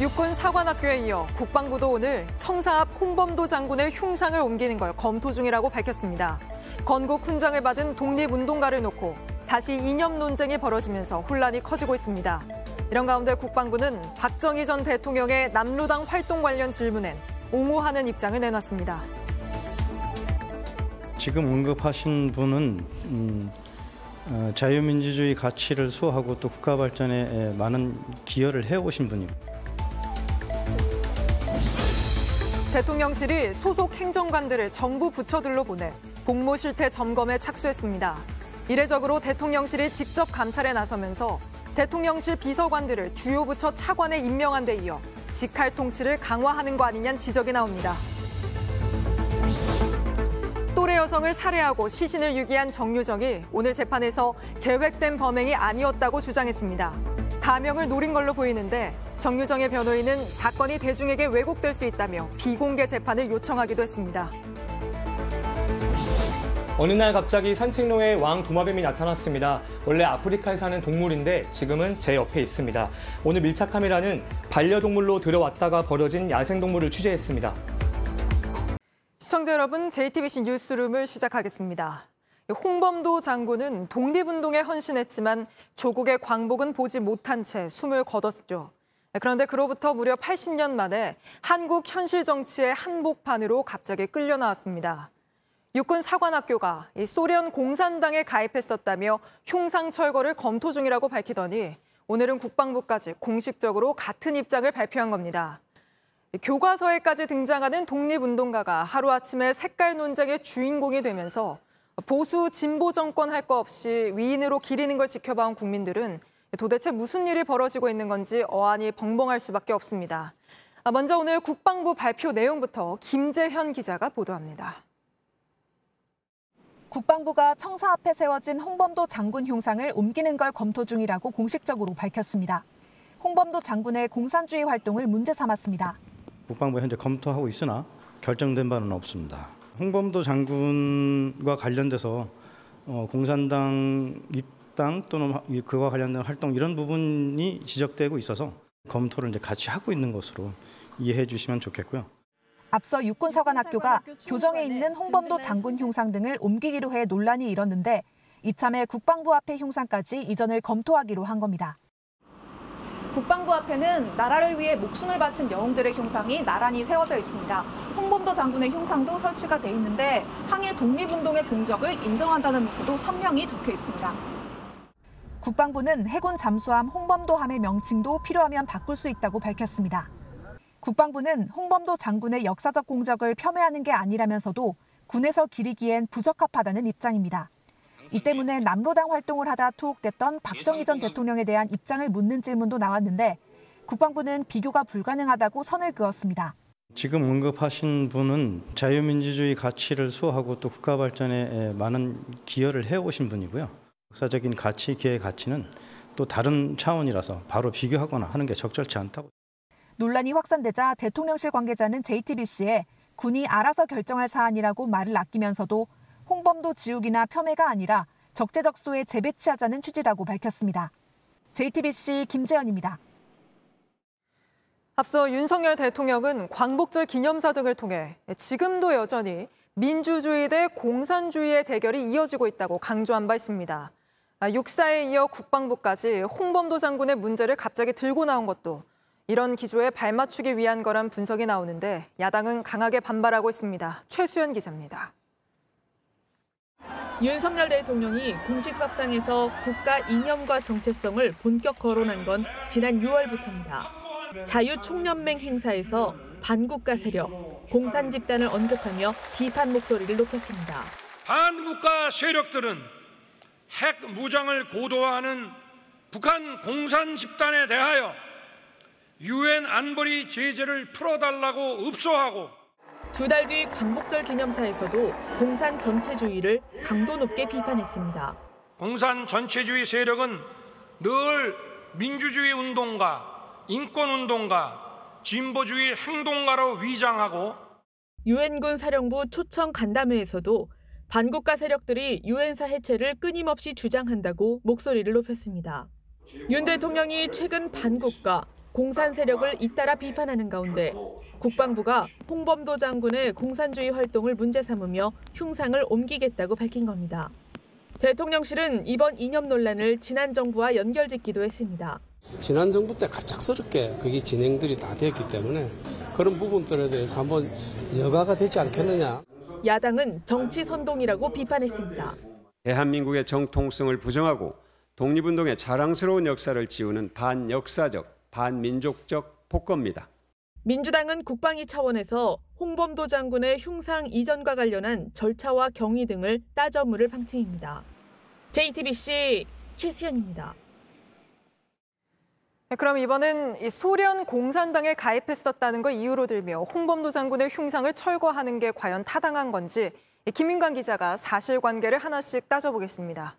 육군 사관학교에 이어 국방부도 오늘 청사 앞 홍범도 장군의 흉상을 옮기는 걸 검토 중이라고 밝혔습니다. 건국 훈장을 받은 독립운동가를 놓고 다시 이념 논쟁이 벌어지면서 혼란이 커지고 있습니다. 이런 가운데 국방부는 박정희 전 대통령의 남로당 활동 관련 질문엔 옹호하는 입장을 내놨습니다. 지금 언급하신 분은 음, 어, 자유민주주의 가치를 수호하고 또 국가 발전에 많은 기여를 해오신 분입니다. 대통령실이 소속 행정관들을 정부 부처들로 보내 공모 실태 점검에 착수했습니다. 이례적으로 대통령실이 직접 감찰에 나서면서 대통령실 비서관들을 주요 부처 차관에 임명한 데 이어 직할 통치를 강화하는 거 아니냐는 지적이 나옵니다. 또래 여성을 살해하고 시신을 유기한 정유정이 오늘 재판에서 계획된 범행이 아니었다고 주장했습니다. 가명을 노린 걸로 보이는데 정유정의 변호인은 사건이 대중에게 왜곡될 수 있다며 비공개 재판을 요청하기도 했습니다. 어느 날 갑자기 산책로에 왕 도마뱀이 나타났습니다. 원래 아프리카에 사는 동물인데 지금은 제 옆에 있습니다. 오늘 밀착 카메라는 반려동물로 들어왔다가 벌어진 야생동물을 취재했습니다. 시청자 여러분, JTBC 뉴스룸을 시작하겠습니다. 홍범도 장군은 독립운동에 헌신했지만 조국의 광복은 보지 못한 채 숨을 거뒀죠. 그런데 그로부터 무려 80년 만에 한국 현실 정치의 한복판으로 갑자기 끌려 나왔습니다. 육군 사관학교가 소련 공산당에 가입했었다며 흉상 철거를 검토 중이라고 밝히더니 오늘은 국방부까지 공식적으로 같은 입장을 발표한 겁니다. 교과서에까지 등장하는 독립운동가가 하루아침에 색깔 논쟁의 주인공이 되면서 보수 진보 정권 할 거 없이 위인으로 기리는 걸 지켜봐온 국민들은 도대체 무슨 일이 벌어지고 있는 건지 어안이 벙벙할 수밖에 없습니다. 먼저 오늘 국방부 발표 내용부터 김재현 기자가 보도합니다. 국방부가 청사 앞에 세워진 홍범도 장군 흉상을 옮기는 걸 검토 중이라고 공식적으로 밝혔습니다. 홍범도 장군의 공산주의 활동을 문제 삼았습니다. 국방부 현재 검토하고 있으나 결정된 바는 없습니다. 홍범도 장군과 관련돼서 어, 공산당 입 당 또는 그와 관련된 활동 이런 부분이 지적되고 있어서 검토를 이제 같이 하고 있는 것으로 이해해 주시면 좋겠고요. 앞서 육군사관학교가 교정에 있는 홍범도 장군 흉상 등을 옮기기로 해 논란이 일었는데 이참에 국방부 앞에 흉상까지 이전을 검토하기로 한 겁니다. 국방부 앞에는 나라를 위해 목숨을 바친 영웅들의 흉상이 나란히 세워져 있습니다. 홍범도 장군의 흉상도 설치가 돼 있는데 항일 독립운동의 공적을 인정한다는 문구도 선명히 적혀 있습니다. 국방부는 해군 잠수함 홍범도함의 명칭도 필요하면 바꿀 수 있다고 밝혔습니다. 국방부는 홍범도 장군의 역사적 공적을 폄훼하는 게 아니라면서도 군에서 기리기엔 부적합하다는 입장입니다. 이 때문에 남로당 활동을 하다 투옥됐던 박정희 전 대통령에 대한 입장을 묻는 질문도 나왔는데 국방부는 비교가 불가능하다고 선을 그었습니다. 지금 언급하신 분은 자유민주주의 가치를 수호하고 또 국가 발전에 많은 기여를 해오신 분이고요. 역사적인 가치, 기의 가치는 또 다른 차원이라서 바로 비교하거나 하는 게 적절치 않다고. 논란이 확산되자 대통령실 관계자는 JTBC에 군이 알아서 결정할 사안이라고 말을 아끼면서도 홍범도 지우기나 폄훼가 아니라 적재적소에 재배치하자는 취지라고 밝혔습니다. JTBC 김재현입니다. 앞서 윤석열 대통령은 광복절 기념사 등을 통해 지금도 여전히 민주주의 대 공산주의의 대결이 이어지고 있다고 강조한 바 있습니다. 육사에 이어 국방부까지 홍범도 장군의 문제를 갑자기 들고 나온 것도 이런 기조에 발맞추기 위한 거란 분석이 나오는데 야당은 강하게 반발하고 있습니다. 최수연 기자입니다. 윤석열 대통령이 공식 석상에서 국가 이념과 정체성을 본격 거론한 건 지난 6월부터입니다. 자유총연맹 행사에서 반국가 세력, 공산 집단을 언급하며 비판 목소리를 높였습니다. 반국가 세력들은 핵 무장을 고도화하는 북한 공산 집단에 대하여 유엔 안보리 제재를 풀어달라고 읍소하고 두 달 뒤 광복절 기념사에서도 공산 전체주의를 강도 높게 비판했습니다. 공산 전체주의 세력은 늘 민주주의 운동가, 인권 운동가, 진보주의 행동가로 위장하고 유엔군 사령부 초청 간담회에서도 반국가 세력들이 유엔사 해체를 끊임없이 주장한다고 목소리를 높였습니다. 윤 대통령이 최근 반국가, 공산 세력을 잇따라 비판하는 가운데 국방부가 홍범도 장군의 공산주의 활동을 문제 삼으며 흉상을 옮기겠다고 밝힌 겁니다. 대통령실은 이번 이념 논란을 지난 정부와 연결짓기도 했습니다. 지난 정부 때 갑작스럽게 그게 진행들이 다 되었기 때문에 그런 부분들에 대해서 한번 여가가 되지 않겠느냐. 야당은 정치 선동이라고 비판했습니다. 대한민국의 정통성을 부정하고 독립운동의 자랑스러운 역사를 지우는 반역사적, 반민족적 폭거입니다. 민주당은 국방위 차원에서 홍범도 장군의 흉상 이전과 관련한 절차와 경위 등을 따져 물을 방침입니다. JTBC 최수연입니다. 네, 그럼 이번은 이 소련 공산당에 가입했었다는 걸 이유로 들며 홍범도 장군의 흉상을 철거하는 게 과연 타당한 건지 이 김민관 기자가 사실관계를 하나씩 따져보겠습니다.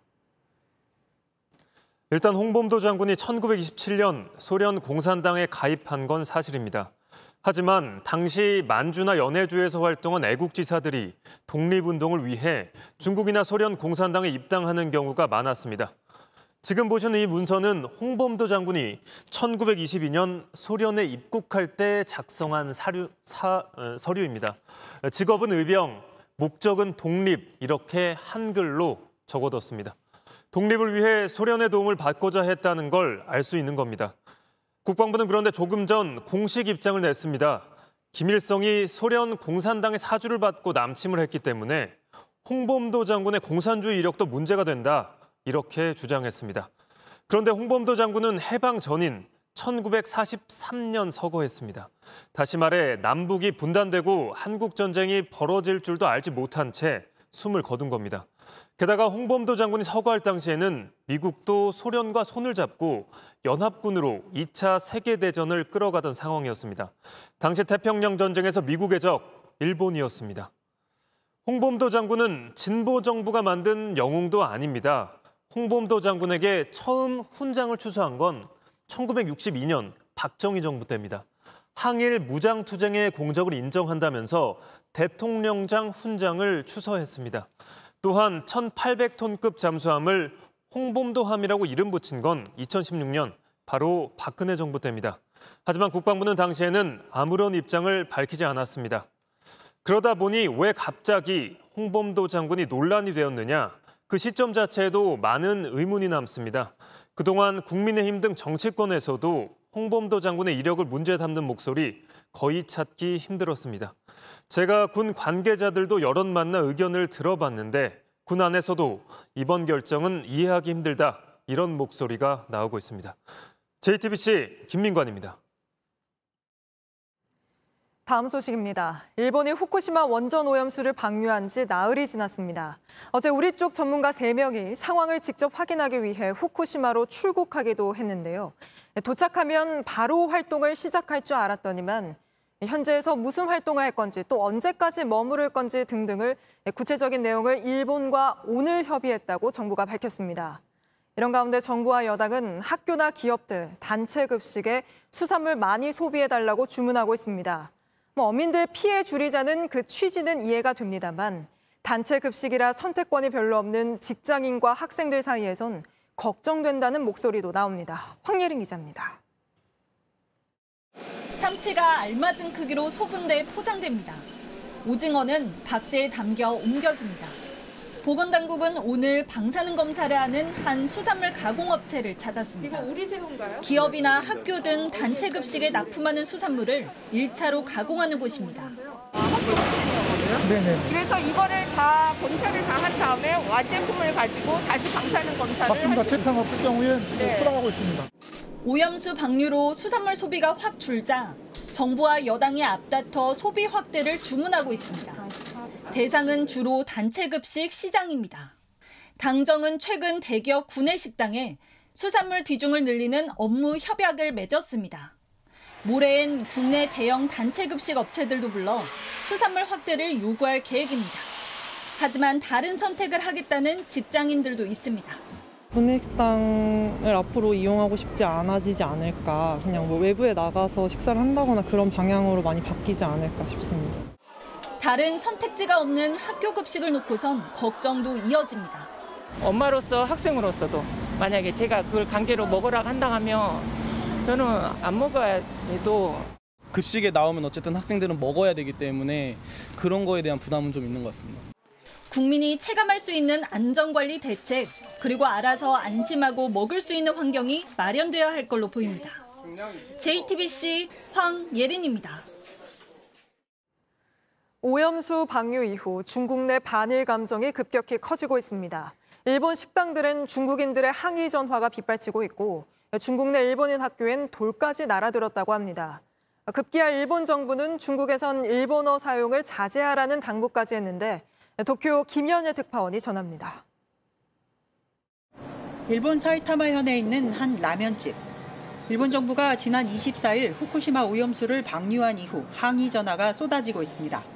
일단 홍범도 장군이 1927년 소련 공산당에 가입한 건 사실입니다. 하지만 당시 만주나 연해주에서 활동한 애국지사들이 독립운동을 위해 중국이나 소련 공산당에 입당하는 경우가 많았습니다. 지금 보시는 이 문서는 홍범도 장군이 1922년 소련에 입국할 때 작성한 사류, 사, 어, 서류입니다. 직업은 의병, 목적은 독립 이렇게 한글로 적어뒀습니다. 독립을 위해 소련의 도움을 받고자 했다는 걸 알 수 있는 겁니다. 국방부는 그런데 조금 전 공식 입장을 냈습니다. 김일성이 소련 공산당의 사주를 받고 남침을 했기 때문에 홍범도 장군의 공산주의 이력도 문제가 된다. 이렇게 주장했습니다. 그런데 홍범도 장군은 해방 전인 1943년 서거했습니다. 다시 말해 남북이 분단되고 한국 전쟁이 벌어질 줄도 알지 못한 채 숨을 거둔 겁니다. 게다가 홍범도 장군이 서거할 당시에는 미국도 소련과 손을 잡고 연합군으로 2차 세계대전을 끌어가던 상황이었습니다. 당시 태평양 전쟁에서 미국의 적 일본이었습니다. 홍범도 장군은 진보 정부가 만든 영웅도 아닙니다. 홍범도 장군에게 처음 훈장을 추수한 건 1962년 박정희 정부 때입니다. 항일 무장투쟁의 공적을 인정한다면서 대통령장 훈장을 추서했습니다. 또한 1800톤급 잠수함을 홍범도함이라고 이름 붙인 건 2016년 바로 박근혜 정부 때입니다. 하지만 국방부는 당시에는 아무런 입장을 밝히지 않았습니다. 그러다 보니 왜 갑자기 홍범도 장군이 논란이 되었느냐? 그 시점 자체에도 많은 의문이 남습니다. 그동안 국민의힘 등 정치권에서도 홍범도 장군의 이력을 문제 삼는 목소리 거의 찾기 힘들었습니다. 제가 군 관계자들도 여럿 만나 의견을 들어봤는데 군 안에서도 이번 결정은 이해하기 힘들다 이런 목소리가 나오고 있습니다. JTBC 김민관입니다. 다음 소식입니다. 일본이 후쿠시마 원전 오염수를 방류한 지 나흘이 지났습니다. 어제 우리 쪽 전문가 3명이 상황을 직접 확인하기 위해 후쿠시마로 출국하기도 했는데요. 도착하면 바로 활동을 시작할 줄 알았더니만 현재에서 무슨 활동을 할 건지 또 언제까지 머무를 건지 등등을 구체적인 내용을 일본과 오늘 협의했다고 정부가 밝혔습니다. 이런 가운데 정부와 여당은 학교나 기업들, 단체 급식에 수산물 많이 소비해달라고 주문하고 있습니다. 뭐 어민들 피해 줄이자는 그 취지는 이해가 됩니다만 단체 급식이라 선택권이 별로 없는 직장인과 학생들 사이에선 걱정된다는 목소리도 나옵니다. 황예린 기자입니다. 참치가 알맞은 크기로 소분돼 포장됩니다. 오징어는 박스에 담겨 옮겨집니다. 보건당국은 오늘 방사능 검사를 하는 한 수산물 가공업체를 찾았습니다. 이거 우리 새우인가요? 기업이나 학교 등 단체 급식에 납품하는 수산물을 1차로 가공하는 곳입니다. 네네. 그래서 이거를 다 검사를 다 한 다음에 완제품을 가지고 다시 방사능 검사를 맞습니다. 책상 없을 경우에 네. 수락하고 있습니다. 오염수 방류로 수산물 소비가 확 줄자 정부와 여당이 앞다퉈 소비 확대를 주문하고 있습니다. 대상은 주로 단체 급식 시장입니다. 당정은 최근 대기업 구내식당에 수산물 비중을 늘리는 업무 협약을 맺었습니다. 모레엔 국내 대형 단체 급식 업체들도 불러 수산물 확대를 요구할 계획입니다. 하지만 다른 선택을 하겠다는 직장인들도 있습니다. 구내식당을 앞으로 이용하고 싶지 않아지지 않을까. 그냥 뭐 외부에 나가서 식사를 한다거나 그런 방향으로 많이 바뀌지 않을까 싶습니다. 다른 선택지가 없는 학교 급식을 놓고선 걱정도 이어집니다. 엄마로서 학생으로서도 만약에 제가 그걸 강제로 먹으라고 한다 하면 저는 안 먹어야 해도 급식에 나오면 어쨌든 학생들은 먹어야 되기 때문에 그런 거에 대한 부담은 좀 있는 것 같습니다. 국민이 체감할 수 있는 안전관리 대책, 그리고 알아서 안심하고 먹을 수 있는 환경이 마련되어야 할 걸로 보입니다. JTBC 황예린입니다. 오염수 방류 이후 중국 내 반일 감정이 급격히 커지고 있습니다. 일본 식당들은 중국인들의 항의 전화가 빗발치고 있고 중국 내 일본인 학교엔 돌까지 날아들었다고 합니다. 급기야 일본 정부는 중국에선 일본어 사용을 자제하라는 당부까지 했는데 도쿄 김현애 특파원이 전합니다. 일본 사이타마 현에 있는 한 라면집. 일본 정부가 지난 24일 후쿠시마 오염수를 방류한 이후 항의 전화가 쏟아지고 있습니다.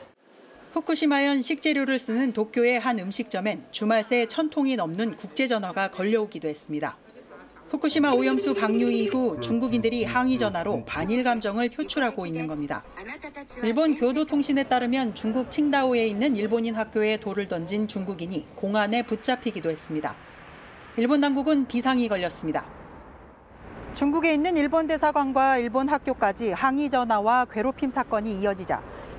후쿠시마현 식재료를 쓰는 도쿄의 한 음식점엔 주말 새 천 통이 넘는 국제 전화가 걸려오기도 했습니다. 후쿠시마 오염수 방류 이후 중국인들이 항의 전화로 반일 감정을 표출하고 있는 겁니다. 일본 교도통신에 따르면 중국 칭다오에 있는 일본인 학교에 돌을 던진 중국인이 공안에 붙잡히기도 했습니다. 일본 당국은 비상이 걸렸습니다. 중국에 있는 일본 대사관과 일본 학교까지 항의 전화와 괴롭힘 사건이 이어지자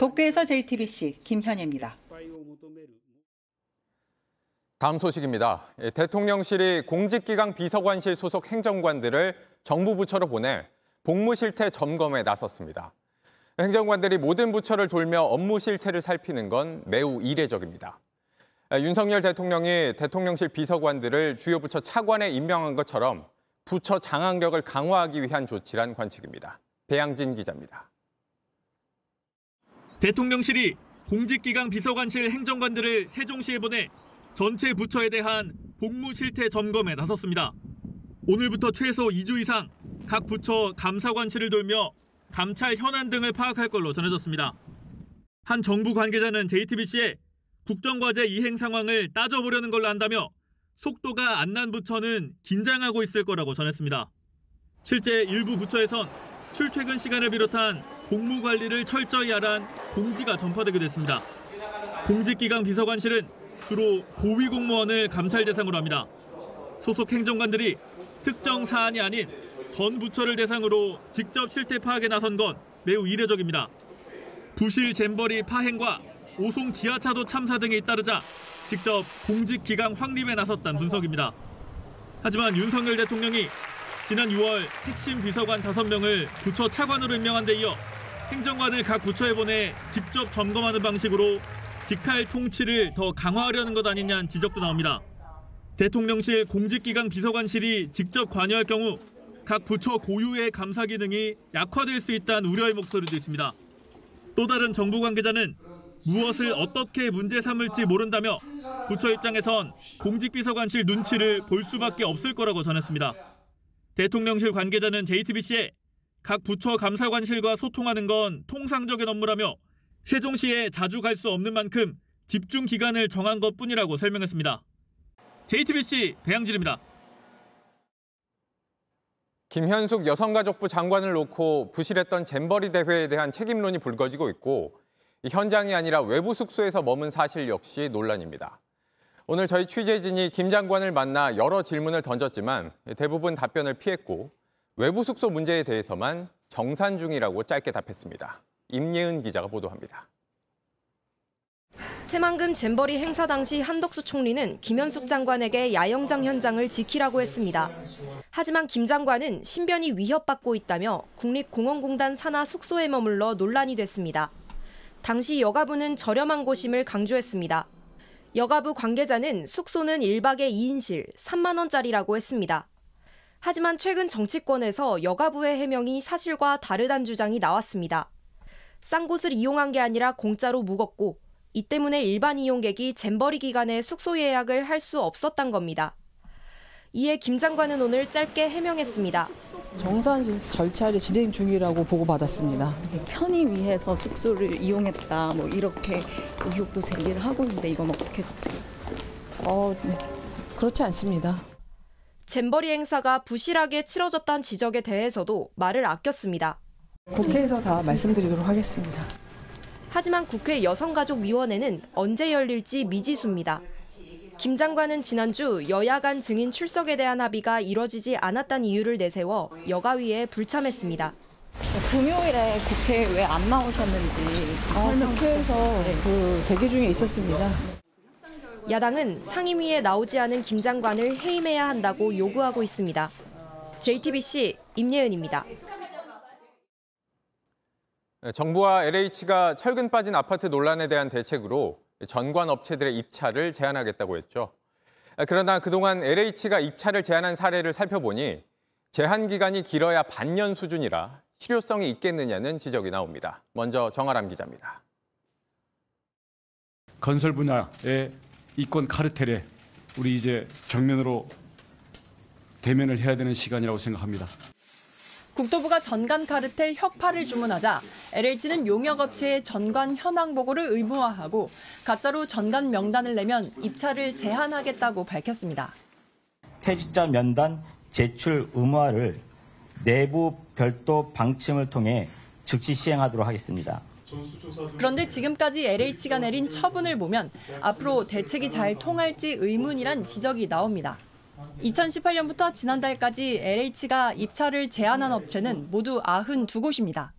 도쿄에서 JTBC 김현혜입니다. 다음 소식입니다. 예, 대통령실이 공직기강 비서관실 소속 행정관들을 정부 부처로 보내 복무 실태 점검에 나섰습니다. 행정관들이 모든 부처를 돌며 업무 실태를 살피는 건 매우 이례적입니다. 예, 윤석열 대통령이 대통령실 비서관들을 주요 부처 차관에 임명한 것처럼 부처 장악력을 강화하기 위한 조치란 관측입니다. 배양진 기자입니다. 대통령실이 공직기강 비서관실 행정관들을 세종시에 보내 전체 부처에 대한 복무 실태 점검에 나섰습니다. 오늘부터 최소 2주 이상 각 부처 감사관실을 돌며 감찰 현안 등을 파악할 걸로 전해졌습니다. 한 정부 관계자는 JTBC에 국정과제 이행 상황을 따져보려는 걸로 한다며 속도가 안 난 부처는 긴장하고 있을 거라고 전했습니다. 실제 일부 부처에선 출퇴근 시간을 비롯한 공무 관리를 철저히 하란 공지가 전파되기도 했습니다. 공직기강 비서관실은 주로 고위 공무원을 감찰 대상으로 합니다. 소속 행정관들이 특정 사안이 아닌 전 부처를 대상으로 직접 실태 파악에 나선 건 매우 이례적입니다. 부실 잼버리 파행과 오송 지하차도 참사 등에 잇따르자 직접 공직 기강 확립에 나섰다는 분석입니다. 하지만 윤석열 대통령이 지난 6월 핵심 비서관 5명을 부처 차관으로 임명한 데 이어 행정관을 각 부처에 보내 직접 점검하는 방식으로 직할 통치를 더 강화하려는 것 아니냐는 지적도 나옵니다. 대통령실 공직기강 비서관실이 직접 관여할 경우 각 부처 고유의 감사 기능이 약화될 수 있다는 우려의 목소리도 있습니다. 또 다른 정부 관계자는 무엇을 어떻게 문제 삼을지 모른다며 부처 입장에선 공직비서관실 눈치를 볼 수밖에 없을 거라고 전했습니다. 대통령실 관계자는 JTBC에 각 부처 감사관실과 소통하는 건 통상적인 업무라며 세종시에 자주 갈 수 없는 만큼 집중 기간을 정한 것 뿐이라고 설명했습니다. JTBC 배양진입니다. 김현숙 여성가족부 장관을 놓고 부실했던 잼버리 대회에 대한 책임론이 불거지고 있고 현장이 아니라 외부 숙소에서 머문 사실 역시 논란입니다. 오늘 저희 취재진이 김 장관을 만나 여러 질문을 던졌지만 대부분 답변을 피했고 외부 숙소 문제에 대해서만 정산 중이라고 짧게 답했습니다. 임예은 기자가 보도합니다. 새만금 잼버리 행사 당시 한덕수 총리는 김현숙 장관에게 야영장 현장을 지키라고 했습니다. 하지만 김 장관은 신변이 위협받고 있다며 국립공원공단 산하 숙소에 머물러 논란이 됐습니다. 당시 여가부는 저렴한 곳임을 강조했습니다. 여가부 관계자는 숙소는 1박에 2인실 3만 원짜리라고 했습니다. 하지만 최근 정치권에서 여가부의 해명이 사실과 다르다는 주장이 나왔습니다. 싼 곳을 이용한 게 아니라 공짜로 묵었고 이 때문에 일반 이용객이 잼버리 기간에 숙소 예약을 할 수 없었단 겁니다. 이에 김 장관은 오늘 짧게 해명했습니다. 정산 절차를 진행 중이라고 보고받았습니다. 편의 위해서 숙소를 이용했다 뭐 이렇게 의혹도 제기를 하고 있는데 이건 어떻게 보세요? 어, 그렇지 않습니다. 잼버리 행사가 부실하게 치러졌다는 지적에 대해서도 말을 아꼈습니다. 국회에서 다 말씀드리도록 하겠습니다. 하지만 국회 여성가족위원회는 언제 열릴지 미지수입니다. 김 장관은 지난주 여야 간 증인 출석에 대한 합의가 이뤄지지 않았다는 이유를 내세워 여가위에 불참했습니다. 금요일에 국회에 왜 안 나오셨는지 아, 국회에서 그 대기 중에 있었습니다. 야당은 상임위에 나오지 않은 김 장관을 해임해야 한다고 요구하고 있습니다. JTBC 임예은입니다. 네, 정부와 LH가 철근 빠진 아파트 논란에 대한 대책으로 전관 업체들의 입찰을 제한하겠다고 했죠. 그러나 그동안 LH가 입찰을 제한한 사례를 살펴보니 제한 기간이 길어야 반년 수준이라 실효성이 있겠느냐는 지적이 나옵니다. 먼저 정아람 기자입니다. 건설 분야의 이권 카르텔에 우리 이제 정면으로 대면을 해야 되는 시간이라고 생각합니다. 국토부가 전관 카르텔 혁파를 주문하자 LH는 용역업체의 전관 현황 보고를 의무화하고 가짜로 전관 명단을 내면 입찰을 제한하겠다고 밝혔습니다. 퇴직자 면단 제출 의무화를 내부 별도 방침을 통해 즉시 시행하도록 하겠습니다. 그런데 지금까지 LH가 내린 처분을 보면 앞으로 대책이 잘 통할지 의문이란 지적이 나옵니다. 2018년부터 지난달까지 LH가 입찰을 제한한 업체는 모두 92곳입니다.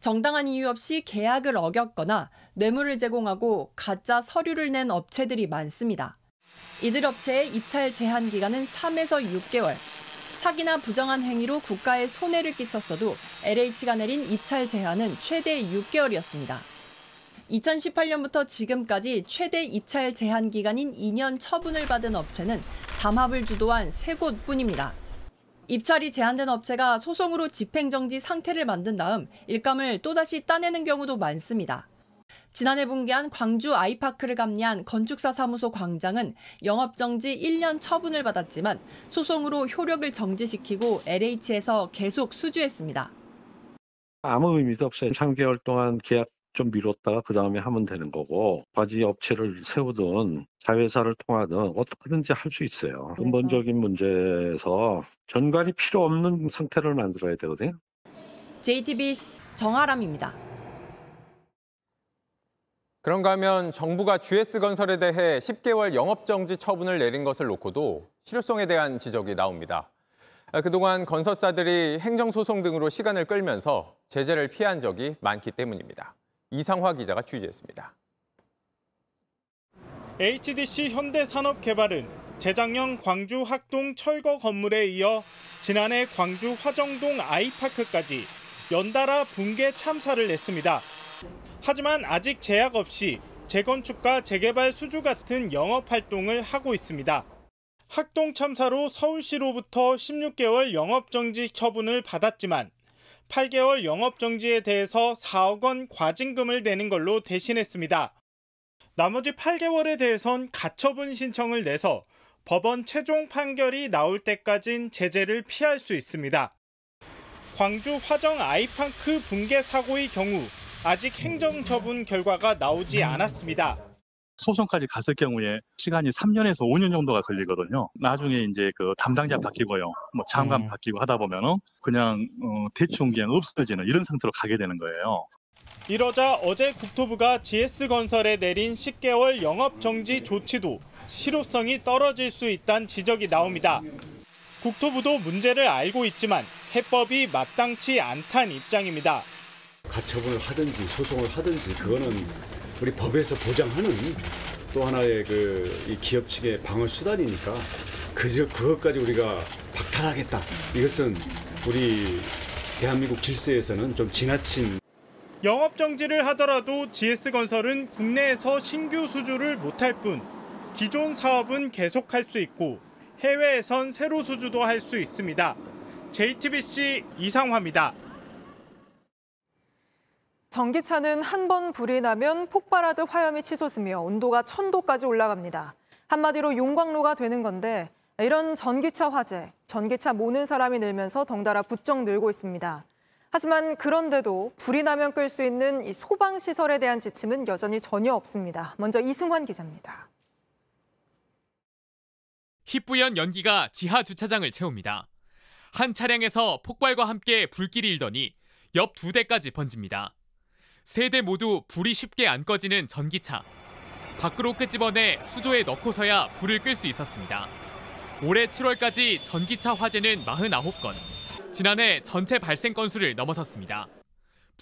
정당한 이유 없이 계약을 어겼거나 뇌물을 제공하고 가짜 서류를 낸 업체들이 많습니다. 이들 업체의 입찰 제한 기간은 3에서 6개월. 사기나 부정한 행위로 국가에 손해를 끼쳤어도 LH가 내린 입찰 제한은 최대 6개월이었습니다. 2018년부터 지금까지 최대 입찰 제한 기간인 2년 처분을 받은 업체는 담합을 주도한 3곳뿐입니다. 입찰이 제한된 업체가 소송으로 집행정지 상태를 만든 다음 일감을 또다시 따내는 경우도 많습니다. 지난해 분기한 광주 아이파크를 감리한 건축사 사무소 광장은 영업정지 1년 처분을 받았지만 소송으로 효력을 정지시키고 LH에서 계속 수주했습니다. 아무 의미도 없어요. 3개월 동안 계약 좀 미뤘다가 그 다음에 하면 되는 거고 과지 업체를 세우든 자회사를 통하든 어떻게든지 할 수 있어요. 근본적인 문제에서 전관이 필요 없는 상태를 만들어야 되거든요. JTBC 정아람입니다. 그런가 하면 정부가 GS건설에 대해 10개월 영업정지 처분을 내린 것을 놓고도 실효성에 대한 지적이 나옵니다. 그동안 건설사들이 행정소송 등으로 시간을 끌면서 제재를 피한 적이 많기 때문입니다. 이상화 기자가 취재했습니다. HDC 현대산업개발은 재작년 광주 학동 철거 건물에 이어 지난해 광주 화정동 아이파크까지 연달아 붕괴 참사를 냈습니다. 하지만 아직 제약 없이 재건축과 재개발 수주 같은 영업 활동을 하고 있습니다. 학동 참사로 서울시로부터 16개월 영업정지 처분을 받았지만 8개월 영업정지에 대해서 4억 원 과징금을 내는 걸로 대신했습니다. 나머지 8개월에 대해선 가처분 신청을 내서 법원 최종 판결이 나올 때까진 제재를 피할 수 있습니다. 광주 화정 아이파크 붕괴 사고의 경우 아직 행정 처분 결과가 나오지 않았습니다. 소송까지 갔을 경우에 시간이 3년에서 5년 정도가 걸리거든요. 나중에 이제 그 담당자 바뀌고요. 뭐 장관 음. 바뀌고 하다 보면은 그냥 어, 대충 그냥 없어지는 이런 상태로 가게 되는 거예요. 이러자 어제 국토부가 GS건설에 내린 10개월 영업정지 조치도 실효성이 떨어질 수 있다는 지적이 나옵니다. 국토부도 문제를 알고 있지만 해법이 마땅치 않다는 입장입니다. 가처분을 하든지 소송을 하든지 그거는 우리 법에서 보장하는 또 하나의 그 이 기업 측의 방어 수단이니까 그저 그것까지 우리가 박탈하겠다. 이것은 우리 대한민국 질서에서는 좀 지나친 영업 정지를 하더라도 GS건설은 국내에서 신규 수주를 못할 뿐 기존 사업은 계속할 수 있고 해외에선 새로 수주도 할 수 있습니다. JTBC 이상화입니다. 전기차는 한 번 불이 나면 폭발하듯 화염이 치솟으며 온도가 1000도까지 올라갑니다. 한마디로 용광로가 되는 건데 이런 전기차 화재, 전기차 모는 사람이 늘면서 덩달아 부쩍 늘고 있습니다. 하지만 그런데도 불이 나면 끌 수 있는 이 소방 시설에 대한 지침은 여전히 전혀 없습니다. 먼저 이승환 기자입니다. 희뿌연 연기가 지하 주차장을 채웁니다. 한 차량에서 폭발과 함께 불길이 일더니 옆 두 대까지 번집니다. 세 대 모두 불이 쉽게 안 꺼지는 전기차. 밖으로 끄집어내 수조에 넣고서야 불을 끌 수 있었습니다. 올해 7월까지 전기차 화재는 49건. 지난해 전체 발생 건수를 넘어섰습니다.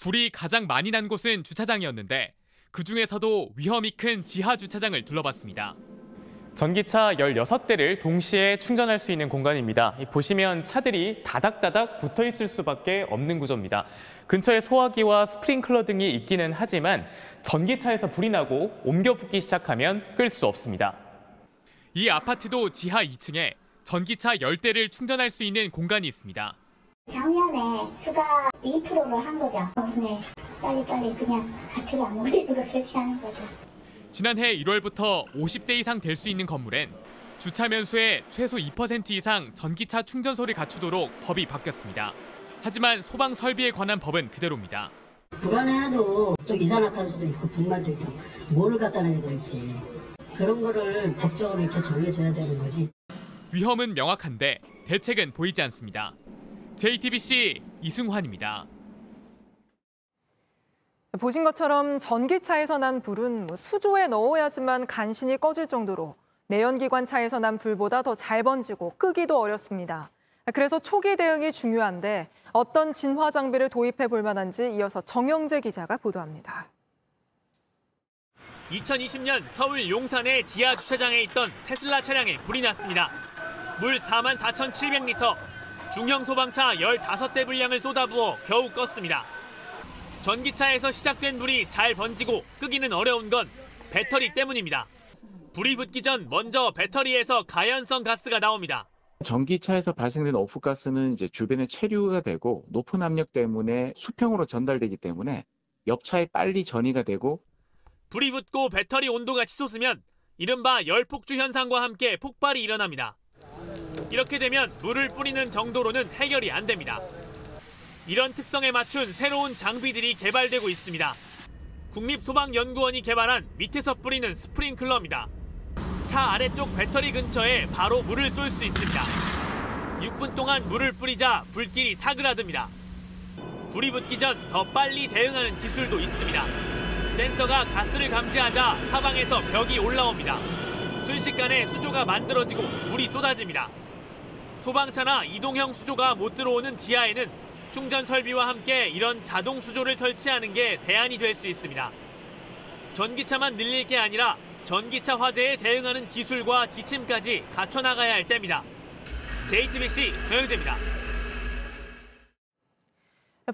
불이 가장 많이 난 곳은 주차장이었는데 그 중에서도 위험이 큰 지하 주차장을 둘러봤습니다. 전기차 16대를 동시에 충전할 수 있는 공간입니다. 보시면 차들이 다닥다닥 붙어 있을 수밖에 없는 구조입니다. 근처에 소화기와 스프링클러 등이 있기는 하지만 전기차에서 불이 나고 옮겨 붙기 시작하면 끌 수 없습니다. 이 아파트도 지하 2층에 전기차 10대를 충전할 수 있는 공간이 있습니다. 작년에 수가 2%로 한 거죠. 무슨 빨리빨리 그냥 가트를 안 먹이는 거 설치하는 거죠. 지난해 1월부터 50대 이상 될 수 있는 건물엔 주차 면수의 최소 2% 이상 전기차 충전소를 갖추도록 법이 바뀌었습니다. 하지만 소방 설비에 관한 법은 그대로입니다. 불안해도 또 이산화탄소도 있고 분말도 있고 뭐를 갖다 놔야 될지 그런 거를 법적으로 이렇게 정해줘야 되는 거지. 위험은 명확한데 대책은 보이지 않습니다. JTBC 이승환입니다. 보신 것처럼 전기차에서 난 불은 뭐 수조에 넣어야지만 간신히 꺼질 정도로 내연기관 차에서 난 불보다 더 잘 번지고 끄기도 어렵습니다. 그래서 초기 대응이 중요한데 어떤 진화 장비를 도입해 볼 만한지 이어서 정영재 기자가 보도합니다. 2020년 서울 용산의 지하 주차장에 있던 테슬라 차량에 불이 났습니다. 물 4만 4,700리터, 중형 소방차 15대 분량을 쏟아부어 겨우 껐습니다. 전기차에서 시작된 불이 잘 번지고 끄기는 어려운 건 배터리 때문입니다. 불이 붙기 전 먼저 배터리에서 가연성 가스가 나옵니다. 전기차에서 발생된 오프가스는 이제 주변에 체류가 되고 높은 압력 때문에 수평으로 전달되기 때문에 옆차에 빨리 전이가 되고 불이 붙고 배터리 온도가 치솟으면 이른바 열폭주 현상과 함께 폭발이 일어납니다. 이렇게 되면 물을 뿌리는 정도로는 해결이 안 됩니다. 이런 특성에 맞춘 새로운 장비들이 개발되고 있습니다. 국립소방연구원이 개발한 밑에서 뿌리는 스프링클러입니다. 차 아래쪽 배터리 근처에 바로 물을 쏠 수 있습니다. 6분 동안 물을 뿌리자 불길이 사그라듭니다. 불이 붙기 전 더 빨리 대응하는 기술도 있습니다. 센서가 가스를 감지하자 사방에서 벽이 올라옵니다. 순식간에 수조가 만들어지고 물이 쏟아집니다. 소방차나 이동형 수조가 못 들어오는 지하에는 충전 설비와 함께 이런 자동 수조를 설치하는 게 대안이 될 수 있습니다. 전기차만 늘릴 게 아니라 전기차 화재에 대응하는 기술과 지침까지 갖춰나가야 할 때입니다. JTBC 정영재입니다.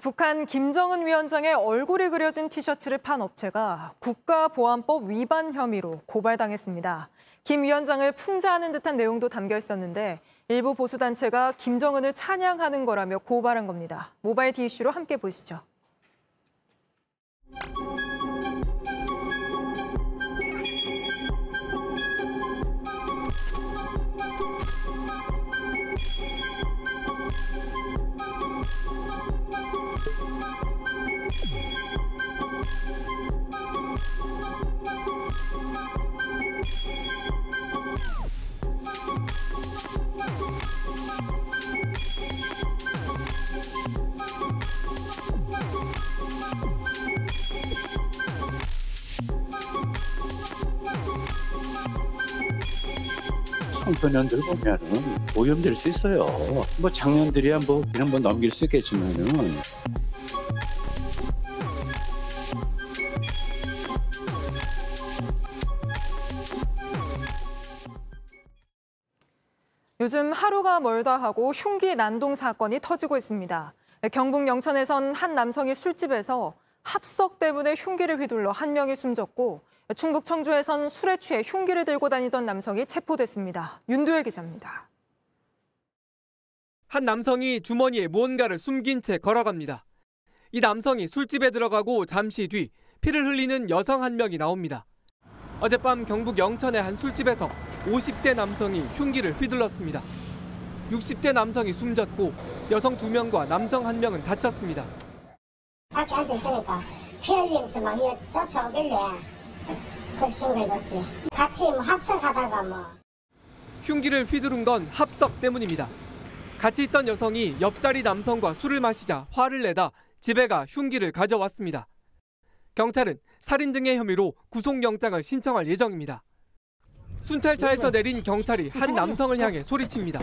북한 김정은 위원장의 얼굴이 그려진 티셔츠를 판 업체가 국가보안법 위반 혐의로 고발당했습니다. 김 위원장을 풍자하는 듯한 내용도 담겨 있었는데 일부 보수단체가 김정은을 찬양하는 거라며 고발한 겁니다. 모바일 디 이슈로 함께 보시죠. 청소년들 보면은 오염될 수 있어요. 뭐 작년들이야 뭐 그냥 뭐 넘길 수 있겠지만은 요즘 하루가 멀다 하고 흉기 난동 사건이 터지고 있습니다. 경북 영천에선 한 남성이 술집에서 합석 때문에 흉기를 휘둘러 한 명이 숨졌고 충북 청주에선 술에 취해 흉기를 들고 다니던 남성이 체포됐습니다. 윤두열 기자입니다. 한 남성이 주머니에 무언가를 숨긴 채 걸어갑니다. 이 남성이 술집에 들어가고 잠시 뒤 피를 흘리는 여성 한 명이 나옵니다. 어젯밤 경북 영천의 한 술집에서 50대 남성이 흉기를 휘둘렀습니다. 60대 남성이 숨졌고 여성 2명과 남성 1명은 다쳤습니다. 밖에 앉아 있으니까 피 흘리면서 막 이거 쫓아오길래 신고해줬지. 같이 뭐 합석하다가 뭐. 흉기를 휘두른 건 합석 때문입니다. 같이 있던 여성이 옆자리 남성과 술을 마시자 화를 내다 집에 가 흉기를 가져왔습니다. 경찰은 살인 등의 혐의로 구속영장을 신청할 예정입니다. 순찰차에서 내린 경찰이 한 남성을 향해 소리칩니다.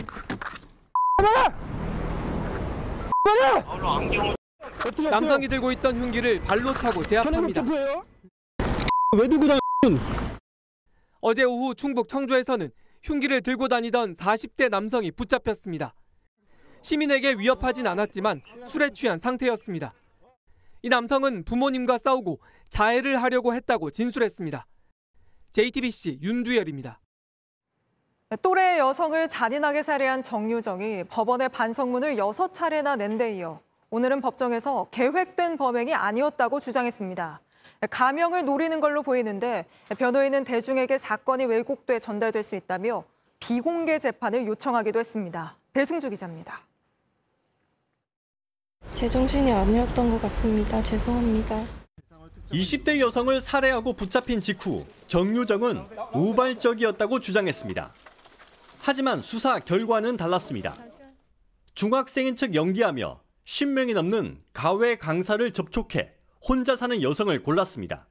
남성이 들고 있던 흉기를 발로 차고 제압합니다. 왜 들고 다녀? 어제 오후 충북 청주에서는 흉기를 들고 다니던 40대 남성이 붙잡혔습니다. 시민에게 위협하진 않았지만 술에 취한 상태였습니다. 이 남성은 부모님과 싸우고 자해를 하려고 했다고 진술했습니다. JTBC 윤두열입니다. 또래 여성을 잔인하게 살해한 정유정이 법원에 반성문을 6차례나 낸 데 이어 오늘은 법정에서 계획된 범행이 아니었다고 주장했습니다. 가명을 노리는 걸로 보이는데 변호인은 대중에게 사건이 왜곡돼 전달될 수 있다며 비공개 재판을 요청하기도 했습니다. 배승주 기자입니다. 제정신이 아니었던 것 같습니다. 죄송합니다. 20대 여성을 살해하고 붙잡힌 직후 정유정은 우발적이었다고 주장했습니다. 하지만 수사 결과는 달랐습니다. 중학생인 척 연기하며 10명이 넘는 가외 강사를 접촉해 혼자 사는 여성을 골랐습니다.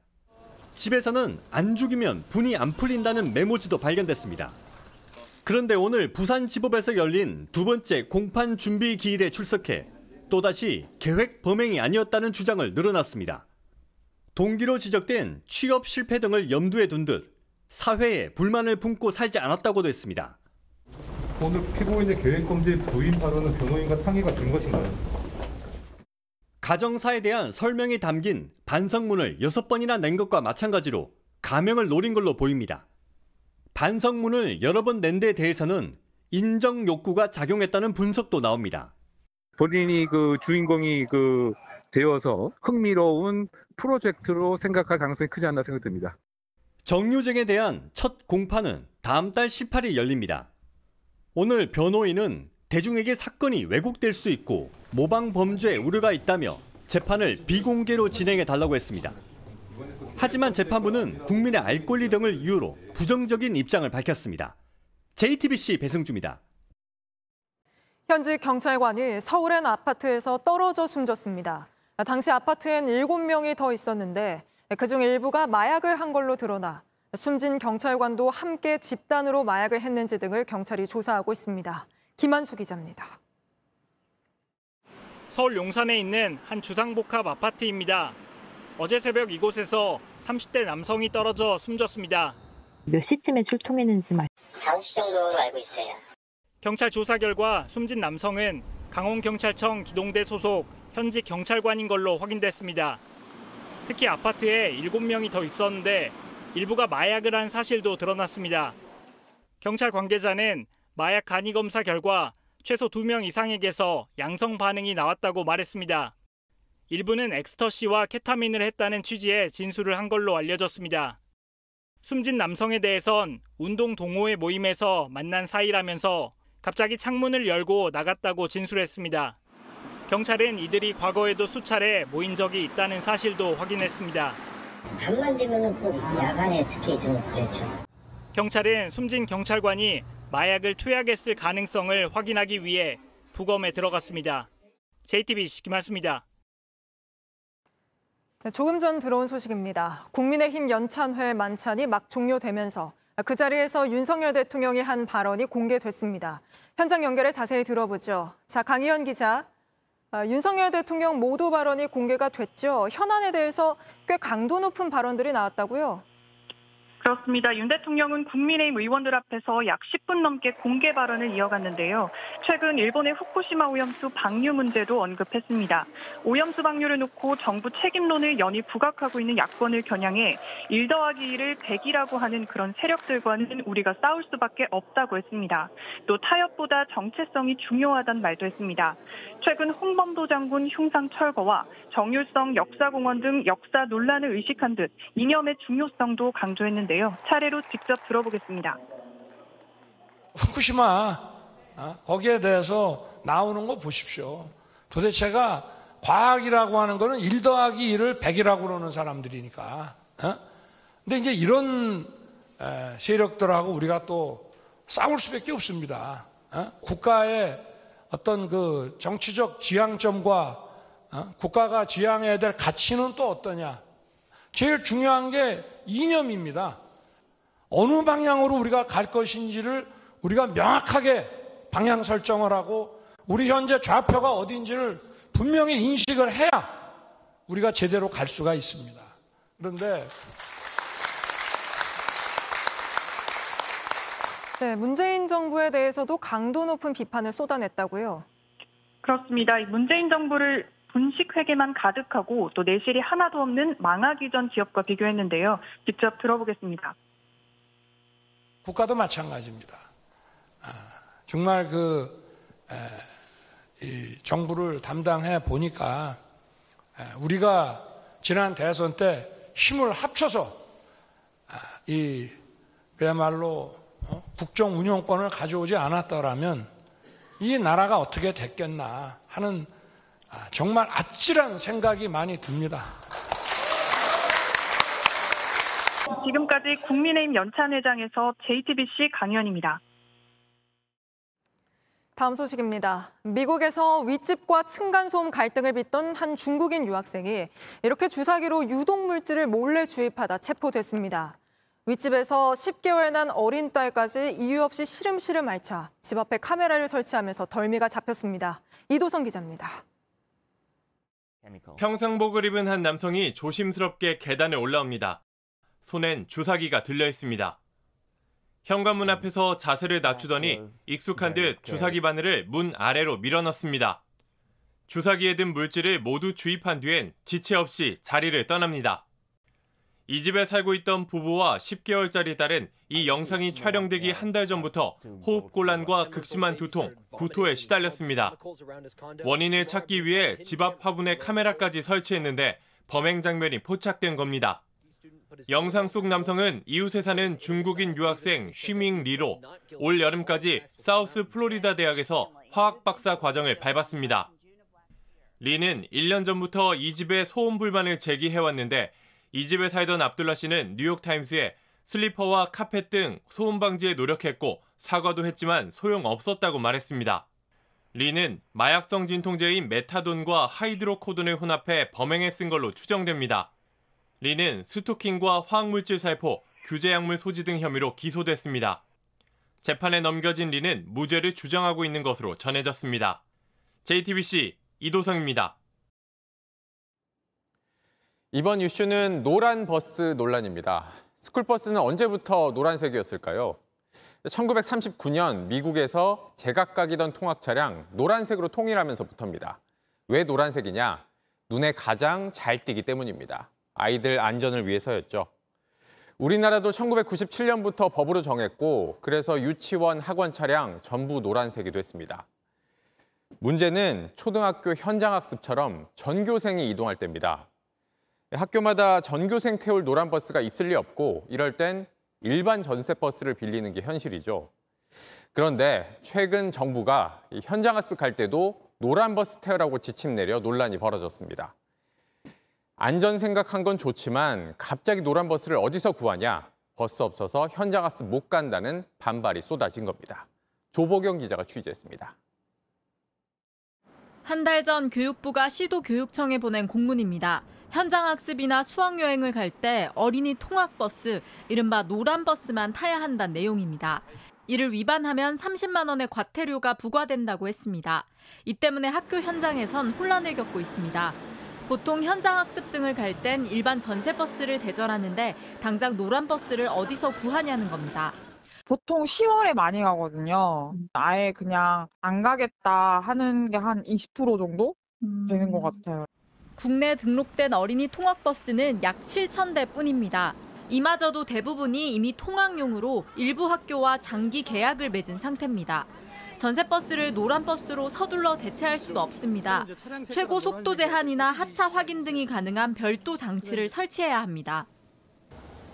집에서는 안 죽이면 분이 안 풀린다는 메모지도 발견됐습니다. 그런데 오늘 부산지법에서 열린 두 번째 공판 준비 기일에 출석해 또다시 계획 범행이 아니었다는 주장을 늘어놨습니다. 동기로 지적된 취업 실패 등을 염두에 둔 듯 사회에 불만을 품고 살지 않았다고도 했습니다. 오늘 피고인의 계획범죄 부인 발언은 변호인과 상의가 된 것인가요? 가정사에 대한 설명이 담긴 반성문을 여섯 번이나 낸 것과 마찬가지로 가명을 노린 걸로 보입니다. 반성문을 여러 번 낸 데 대해서는 인정 욕구가 작용했다는 분석도 나옵니다. 본인이 그 주인공이 그 되어서 흥미로운 프로젝트로 생각할 가능성이 크지 않나 생각됩니다. 정유정에 대한 첫 공판은 다음 달 18일 열립니다. 오늘 변호인은 대중에게 사건이 왜곡될 수 있고 모방 범죄 우려가 있다며 재판을 비공개로 진행해 달라고 했습니다. 하지만 재판부는 국민의 알 권리 등을 이유로 부정적인 입장을 밝혔습니다. JTBC 배승주입니다. 현직 경찰관이 서울의 아파트에서 떨어져 숨졌습니다. 당시 아파트엔 7명이 더 있었는데 그중 일부가 마약을 한 걸로 드러나 숨진 경찰관도 함께 집단으로 마약을 했는지 등을 경찰이 조사하고 있습니다. 김한수 기자입니다. 서울 용산에 있는 한 주상복합 아파트입니다. 어제 새벽 이곳에서 30대 남성이 떨어져 숨졌습니다. 몇 시쯤에 출동했는지 말. 5시 정도로 알고 있어요. 경찰 조사 결과 숨진 남성은 강원경찰청 기동대 소속 현직 경찰관인 걸로 확인됐습니다. 특히 아파트에 7명이 더 있었는데 일부가 마약을 한 사실도 드러났습니다. 경찰 관계자는 마약 간이 검사 결과 최소 2명 이상에게서 양성 반응이 나왔다고 말했습니다. 일부는 엑스터시와 케타민을 했다는 취지의 진술을 한 걸로 알려졌습니다. 숨진 남성에 대해선 운동 동호회 모임에서 만난 사이라면서 갑자기 창문을 열고 나갔다고 진술했습니다. 경찰은 이들이 과거에도 수차례 모인 적이 있다는 사실도 확인했습니다. 밤만 되면 꼭 야간에 특히 좀 그랬죠. 경찰은 숨진 경찰관이 마약을 투약했을 가능성을 확인하기 위해 부검에 들어갔습니다. JTBC 김한수입니다. 네, 조금 전 들어온 소식입니다. 국민의힘 연찬회 만찬이 막 종료되면서 그 자리에서 윤석열 대통령이 한 발언이 공개됐습니다. 현장 연결해 자세히 들어보죠. 자, 강희연 기자. 아, 윤석열 대통령 모두 발언이 공개가 됐죠. 현안에 대해서 꽤 강도 높은 발언들이 나왔다고요? 그렇습니다. 윤 대통령은 국민의힘 의원들 앞에서 약 10분 넘게 공개 발언을 이어갔는데요. 최근 일본의 후쿠시마 오염수 방류 문제도 언급했습니다. 오염수 방류를 놓고 정부 책임론을 연일 부각하고 있는 야권을 겨냥해 1 더하기 1을 100이라고 하는 그런 세력들과는 우리가 싸울 수밖에 없다고 했습니다. 또 타협보다 정체성이 중요하다는 말도 했습니다. 최근 홍범도 장군 흉상 철거와 정율성 역사공원 등 역사 논란을 의식한 듯 이념의 중요성도 강조했는데요. 차례로 직접 들어보겠습니다. 후쿠시마 어? 거기에 대해서 나오는 거 보십시오. 도대체가 과학이라고 하는 거는 1 더하기 1을 100이라고 그러는 사람들이니까. 어? 근데 이제 이런 세력들하고 우리가 또 싸울 수밖에 없습니다. 어? 국가의 어떤 그 정치적 지향점과 국가가 지향해야 될 가치는 또 어떠냐. 제일 중요한 게 이념입니다. 어느 방향으로 우리가 갈 것인지를 우리가 명확하게 방향 설정을 하고 우리 현재 좌표가 어딘지를 분명히 인식을 해야 우리가 제대로 갈 수가 있습니다. 그런데 네, 문재인 정부에 대해서도 강도 높은 비판을 쏟아냈다고요. 그렇습니다. 문재인 정부를 분식 회계만 가득하고 또 내실이 하나도 없는 망하기 전 기업과 비교했는데요. 직접 들어보겠습니다. 국가도 마찬가지입니다. 아, 정말 그 정부를 담당해 보니까 우리가 지난 대선 때 힘을 합쳐서 아, 이 그야말로 어, 국정 운영권을 가져오지 않았더라면 이 나라가 어떻게 됐겠나 하는 아, 정말 아찔한 생각이 많이 듭니다. 지금까지 국민의힘 연찬회장에서 JTBC 강연입니다. 다음 소식입니다. 미국에서 윗집과 층간소음 갈등을 빚던 한 중국인 유학생이 이렇게 주사기로 유독물질을 몰래 주입하다 체포됐습니다. 윗집에서 10개월 난 어린 딸까지 이유 없이 시름시름 앓자 집 앞에 카메라를 설치하면서 덜미가 잡혔습니다. 이도성 기자입니다. 평상복을 입은 한 남성이 조심스럽게 계단에 올라옵니다. 손엔 주사기가 들려 있습니다. 현관문 앞에서 자세를 낮추더니 익숙한 듯 주사기 바늘을 문 아래로 밀어넣습니다. 주사기에 든 물질을 모두 주입한 뒤엔 지체 없이 자리를 떠납니다. 이 집에 살고 있던 부부와 10개월짜리 딸은 이 영상이 촬영되기 한 달 전부터 호흡곤란과 극심한 두통, 구토에 시달렸습니다. 원인을 찾기 위해 집 앞 화분에 카메라까지 설치했는데 범행 장면이 포착된 겁니다. 영상 속 남성은 이웃에 사는 중국인 유학생 쉬밍 리로 올 여름까지 사우스 플로리다 대학에서 화학 박사 과정을 밟았습니다. 리는 1년 전부터 이 집에 소음 불만을 제기해왔는데 이 집에 살던 압둘라 씨는 뉴욕타임스에 슬리퍼와 카펫 등 소음 방지에 노력했고 사과도 했지만 소용없었다고 말했습니다. 리는 마약성 진통제인 메타돈과 하이드로코돈을 혼합해 범행에 쓴 걸로 추정됩니다. 리는 스토킹과 화학물질 살포, 규제약물 소지 등 혐의로 기소됐습니다. 재판에 넘겨진 리는 무죄를 주장하고 있는 것으로 전해졌습니다. JTBC 이도성입니다. 이번 이슈는 노란 버스 논란입니다. 스쿨버스는 언제부터 노란색이었을까요? 1939년 미국에서 제각각이던 통학 차량 노란색으로 통일하면서부터입니다. 왜 노란색이냐? 눈에 가장 잘 띄기 때문입니다. 아이들 안전을 위해서였죠. 우리나라도 1997년부터 법으로 정했고 그래서 유치원, 학원 차량 전부 노란색이 됐습니다. 문제는 초등학교 현장학습처럼 전교생이 이동할 때입니다. 학교마다 전교생 태울 노란 버스가 있을 리 없고 이럴 땐 일반 전세 버스를 빌리는 게 현실이죠. 그런데 최근 정부가 현장학습 갈 때도 노란 버스 태우라고 지침 내려 논란이 벌어졌습니다. 안전 생각한 건 좋지만 갑자기 노란 버스를 어디서 구하냐? 버스 없어서 현장 학습 못 간다는 반발이 쏟아진 겁니다. 조보경 기자가 취재했습니다. 한 달 전 교육부가 시도 교육청에 보낸 공문입니다. 현장 학습이나 수학 여행을 갈 때 어린이 통학 버스, 이른바 노란 버스만 타야 한다는 내용입니다. 이를 위반하면 30만 원의 과태료가 부과된다고 했습니다. 이 때문에 학교 현장에선 혼란을 겪고 있습니다. 보통 현장 학습 등을 갈 땐 일반 전세 버스를 대절하는데 당장 노란 버스를 어디서 구하냐는 겁니다. 보통 10월에 많이 가거든요. 아예 그냥 안 가겠다 하는 게 한 20% 정도 되는 것 같아요. 국내 등록된 어린이 통학버스는 약 7천 대 뿐입니다. 이마저도 대부분이 이미 통학용으로 일부 학교와 장기 계약을 맺은 상태입니다. 전세버스를 노란 버스로 서둘러 대체할 수도 없습니다. 최고 속도 제한이나 하차 확인 등이 가능한 별도 장치를 설치해야 합니다.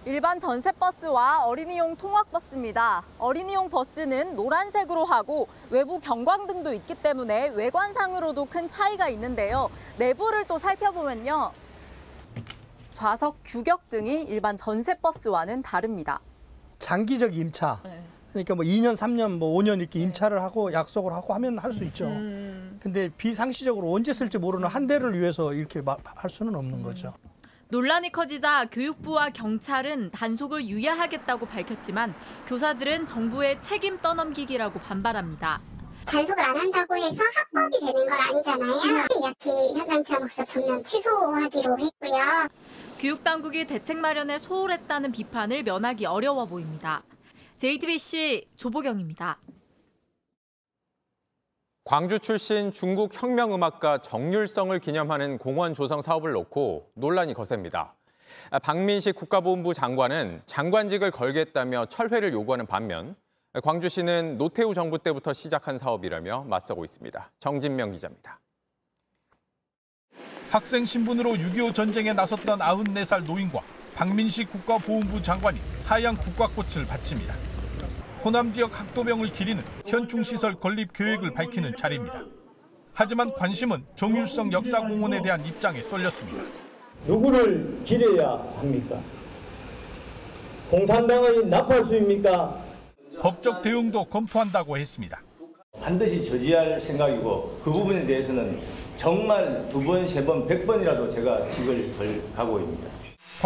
일반 전세버스와 어린이용 통학버스입니다. 어린이용 버스는 노란색으로 하고 외부 경광등도 있기 때문에 외관상으로도 큰 차이가 있는데요. 내부를 또 살펴보면요. 좌석 규격 등이 일반 전세버스와는 다릅니다. 장기적 임차. 그러니까 뭐 2년, 3년, 뭐 5년 이렇게 임차를 하고 약속을 하고 하면 할 수 있죠. 근데 비상시적으로 언제 쓸지 모르는 한 대를 위해서 이렇게 마- 할 수는 없는 거죠. 논란이 커지자 교육부와 경찰은 단속을 유예하겠다고 밝혔지만 교사들은 정부의 책임 떠넘기기라고 반발합니다. 단속을 안 한다고 해서 합법이 되는 건 아니잖아요. 약히 현장 참학습 전면 취소하기로 했고요. 교육당국이 대책 마련에 소홀했다는 비판을 면하기 어려워 보입니다. JTBC 조보경입니다. 광주 출신 중국 혁명음악가 정률성을 기념하는 공원 조성 사업을 놓고 논란이 거셉니다. 박민식 국가보훈부 장관은 장관직을 걸겠다며 철회를 요구하는 반면 광주시는 노태우 정부 때부터 시작한 사업이라며 맞서고 있습니다. 정진명 기자입니다. 학생 신분으로 6.25 전쟁에 나섰던 94살 노인과 박민식 국가보훈부 장관이 하얀 국가꽃을 바칩니다. 호남 지역 학도병을 기리는 현충시설 건립 계획을 밝히는 차례입니다. 하지만 관심은 정율성 역사공원에 대한 입장에 쏠렸습니다. 누구를 기려야 합니까? 공산당의 나팔수입니까? 법적 대응도 검토한다고 했습니다. 반드시 저지할 생각이고 그 부분에 대해서는 정말 두 번, 세 번, 백 번이라도 제가 직을 걸 각오입니다.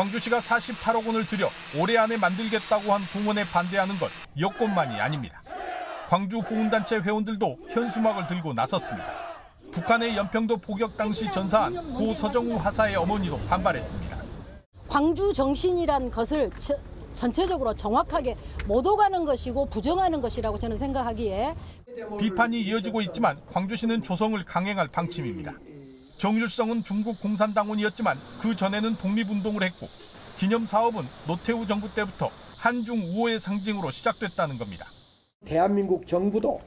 광주시가 48억 원을 들여 올해 안에 만들겠다고 한 공원에 반대하는 건 여권만이 아닙니다. 광주 보훈단체 회원들도 현수막을 들고 나섰습니다. 북한의 연평도 포격 당시 전사한 고 서정우 하사의 어머니도 반발했습니다. 광주 정신이란 것을 저- 전체적으로 정확하게 못 오가는 것이고 부정하는 것이라고 저는 생각하기에 비판이 이어지고 있지만 광주시는 조성을 강행할 방침입니다. 정율성은 중국 공산당원이었지만 그 전에는 독립운동을 했고 기념 사업은 노태우 정부 때부터 한중 우호의 상징으로 시작됐다는 겁니다. 대한민국 정부도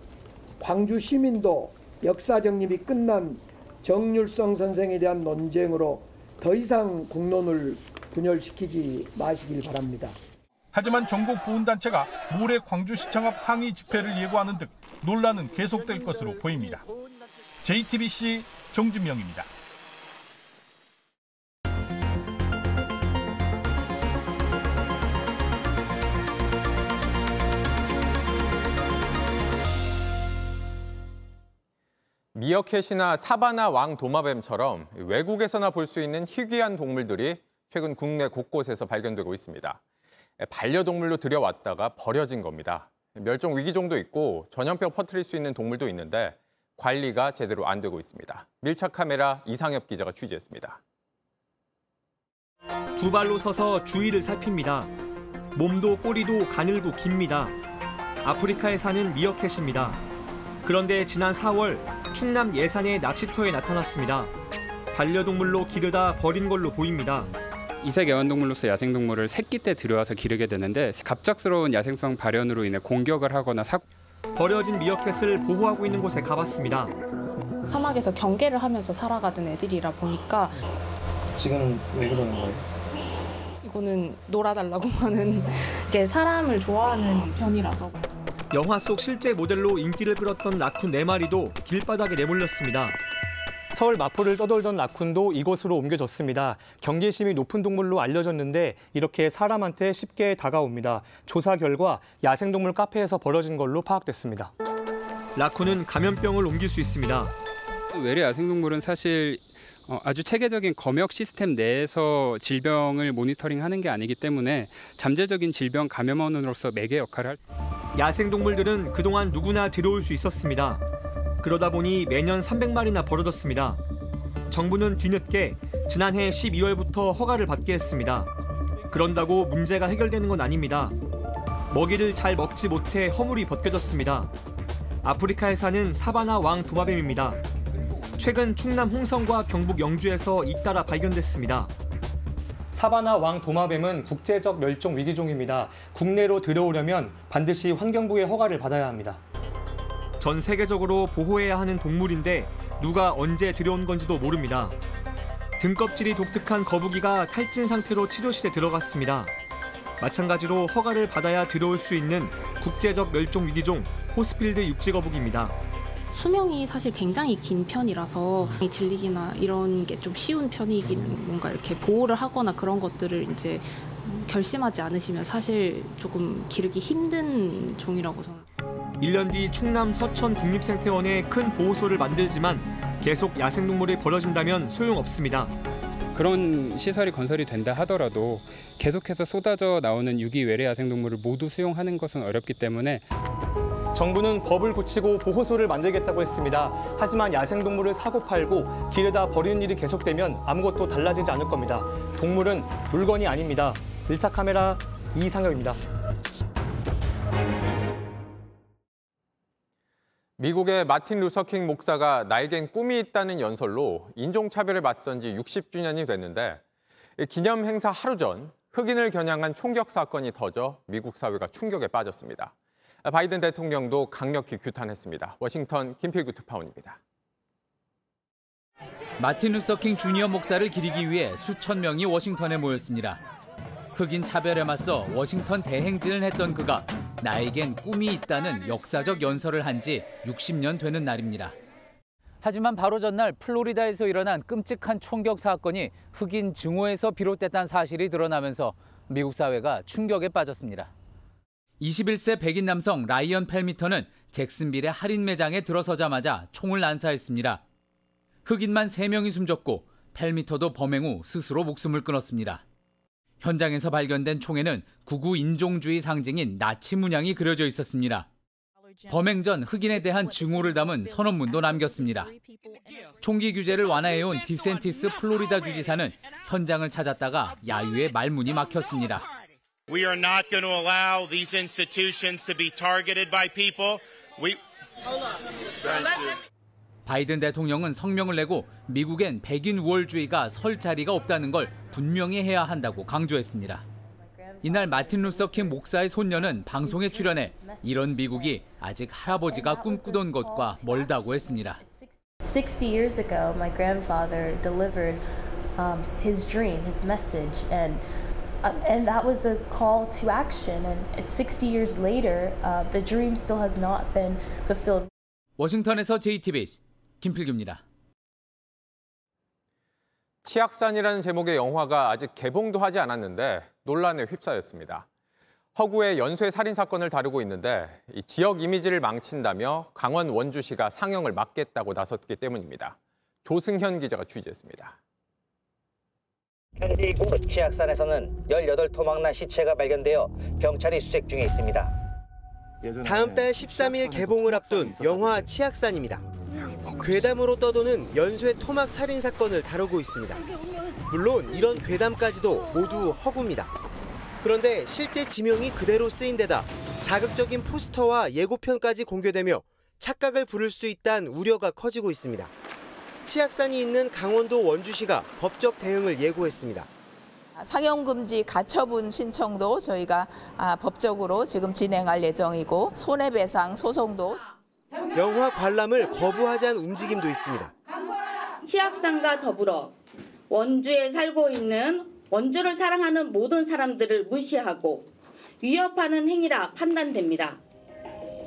광주 시민도 역사 정립이 끝난 정률성 선생에 대한 논쟁으로 더 이상 국론을 분열시키지 마시길 바랍니다. 하지만 전국 보훈단체가 모레 광주시청 앞 항의 집회를 예고하는 등 논란은 계속될 것으로 보입니다. JTBC 정준명입니다. 미어캣이나 사바나 왕 도마뱀처럼 외국에서나 볼 수 있는 희귀한 동물들이 최근 국내 곳곳에서 발견되고 있습니다. 반려동물로 들여왔다가 버려진 겁니다. 멸종 위기종도 있고 전염병 퍼뜨릴 수 있는 동물도 있는데 관리가 제대로 안 되고 있습니다. 밀착 카메라 이상엽 기자가 취재했습니다. 두 발로 서서 주위를 살핍니다. 몸도 꼬리도 가늘고 깁니다. 아프리카에 사는 미어캣입니다. 그런데 지난 4월 충남 예산의 낚시터에 나타났습니다. 반려동물로 기르다 버린 걸로 보입니다. 이색 애완동물로서 야생동물을 새끼 때 들여와서 기르게 되는데 갑작스러운 야생성 발현으로 인해 공격을 하거나 사 버려진 미어캣을 보호하고 있는 곳에 가봤습니다. 사막에서 경계를 하면서 살아가던 애들이라 보니까 지금 왜 그러는 거예요? 이거는 놀아달라고 하는 게 사람을 좋아하는 편이라서 영화 속 실제 모델로 인기를 끌었던 라쿤 4마리도 길바닥에 내몰렸습니다. 서울 마포를 떠돌던 라쿤도 이곳으로 옮겨졌습니다. 경계심이 높은 동물로 알려졌는데 이렇게 사람한테 쉽게 다가옵니다. 조사 결과 야생동물 카페에서 벌어진 걸로 파악됐습니다. 라쿤은 감염병을 옮길 수 있습니다. 외래 야생동물은 사실 어, 아주 체계적인 검역 시스템 내에서 질병을 모니터링하는 게 아니기 때문에 잠재적인 질병 감염원으로서 매개 역할을 할 야생동물들은 그동안 누구나 들어올 수 있었습니다. 그러다 보니 매년 300마리나 벌어졌습니다. 정부는 뒤늦게 지난해 12월부터 허가를 받게 했습니다. 그런다고 문제가 해결되는 건 아닙니다. 먹이를 잘 먹지 못해 허물이 벗겨졌습니다. 아프리카에 사는 사바나 왕 도마뱀입니다. 최근 충남 홍성과 경북 영주에서 잇따라 발견됐습니다. 사바나 왕 도마뱀은 국제적 멸종 위기종입니다. 국내로 들어오려면 반드시 환경부의 허가를 받아야 합니다. 전 세계적으로 보호해야 하는 동물인데 누가 언제 들여온 건지도 모릅니다. 등껍질이 독특한 거북이가 탈진 상태로 치료실에 들어갔습니다. 마찬가지로 허가를 받아야 들어올 수 있는 국제적 멸종 위기종 호스필드 육지거북입니다. 수명이 사실 굉장히 긴 편이라서 이 질리기나 이런 게 좀 쉬운 편이기는 뭔가 이렇게 보호를 하거나 그런 것들을 이제 결심하지 않으시면 사실 조금 기르기 힘든 종이라고 저는. 1년 뒤 충남 서천 국립생태원에 큰 보호소를 만들지만 계속 야생동물이 벌어진다면 소용없습니다. 그런 시설이 건설이 된다 하더라도 계속해서 쏟아져 나오는 유기 외래 야생동물을 모두 수용하는 것은 어렵기 때문에 정부는 법을 고치고 보호소를 만들겠다고 했습니다. 하지만 야생동물을 사고 팔고 길에다 버리는 일이 계속되면 아무것도 달라지지 않을 겁니다. 동물은 물건이 아닙니다. 1차 카메라 이상엽입니다. 미국의 마틴 루서킹 목사가 나에겐 꿈이 있다는 연설로 인종차별에 맞선 지 60주년이 됐는데 기념 행사 하루 전 흑인을 겨냥한 총격 사건이 터져 미국 사회가 충격에 빠졌습니다. 바이든 대통령도 강력히 규탄했습니다. 워싱턴 김필구 특파원입니다. 마틴 루서킹 주니어 목사를 기리기 위해 수천 명이 워싱턴에 모였습니다. 흑인 차별에 맞서 워싱턴 대행진을 했던 그가 나에겐 꿈이 있다는 역사적 연설을 한 지 60년 되는 날입니다. 하지만 바로 전날 플로리다에서 일어난 끔찍한 총격 사건이 흑인 증오에서 비롯됐다는 사실이 드러나면서 미국 사회가 충격에 빠졌습니다. 21세 백인 남성 라이언 펠미터는 잭슨빌의 할인 매장에 들어서자마자 총을 난사했습니다. 흑인만 3명이 숨졌고 펠미터도 범행 후 스스로 목숨을 끊었습니다. 현장에서 발견된 총에는 구구 인종주의 상징인 나치 문양이 그려져 있었습니다. 범행 전 흑인에 대한 증오를 담은 선언문도 남겼습니다. 총기 규제를 완화해온 디센티스 플로리다 주지사는 현장을 찾았다가 야유의 말문이 막혔습니다. We are not going to allow these institutions to be targeted by people. We 바이든 대통령은 성명을 내고 미국엔 백인 우월주의가 설 자리가 없다는 걸 분명히 해야 한다고 강조했습니다. 이날 마틴 루서 킹 목사의 손녀는 방송에 출연해 이런 미국이 아직 할아버지가 꿈꾸던 것과 멀다고 했습니다. 60 years ago, my grandfather delivered um, his dream, his message, and uh, and that was a call to action. And 60 years later, uh, the dream still has not been fulfilled. 워싱턴에서 JTBC 김필규입니다. 치악산이라는 제목의 영화가 아직 개봉도 하지 않았는데 논란에 휩싸였습니다. 허구의 연쇄 살인 사건을 다루고 있는데 이 지역 이미지를 망친다며 강원 원주시가 상영을 막겠다고 나섰기 때문입니다. 조승현 기자가 취재했습니다. 현지 곳 치악산에서는 18토막난 시체가 발견되어 경찰이 수색 중에 있습니다. 다음 달 13일 개봉을 앞둔 영화 치악산입니다. 괴담으로 떠도는 연쇄 토막 살인 사건을 다루고 있습니다. 물론 이런 괴담까지도 모두 허구입니다. 그런데 실제 지명이 그대로 쓰인 데다 자극적인 포스터와 예고편까지 공개되며 착각을 부를 수 있다는 우려가 커지고 있습니다. 치악산이 있는 강원도 원주시가 법적 대응을 예고했습니다. 상영금지 가처분 신청도 저희가 아, 법적으로 지금 진행할 예정이고 손해배상 소송도 영화 관람을 거부하자는 움직임도 있습니다. 치악산과 더불어 원주에 살고 있는 원주를 사랑하는 모든 사람들을 무시하고 위협하는 행위라 판단됩니다.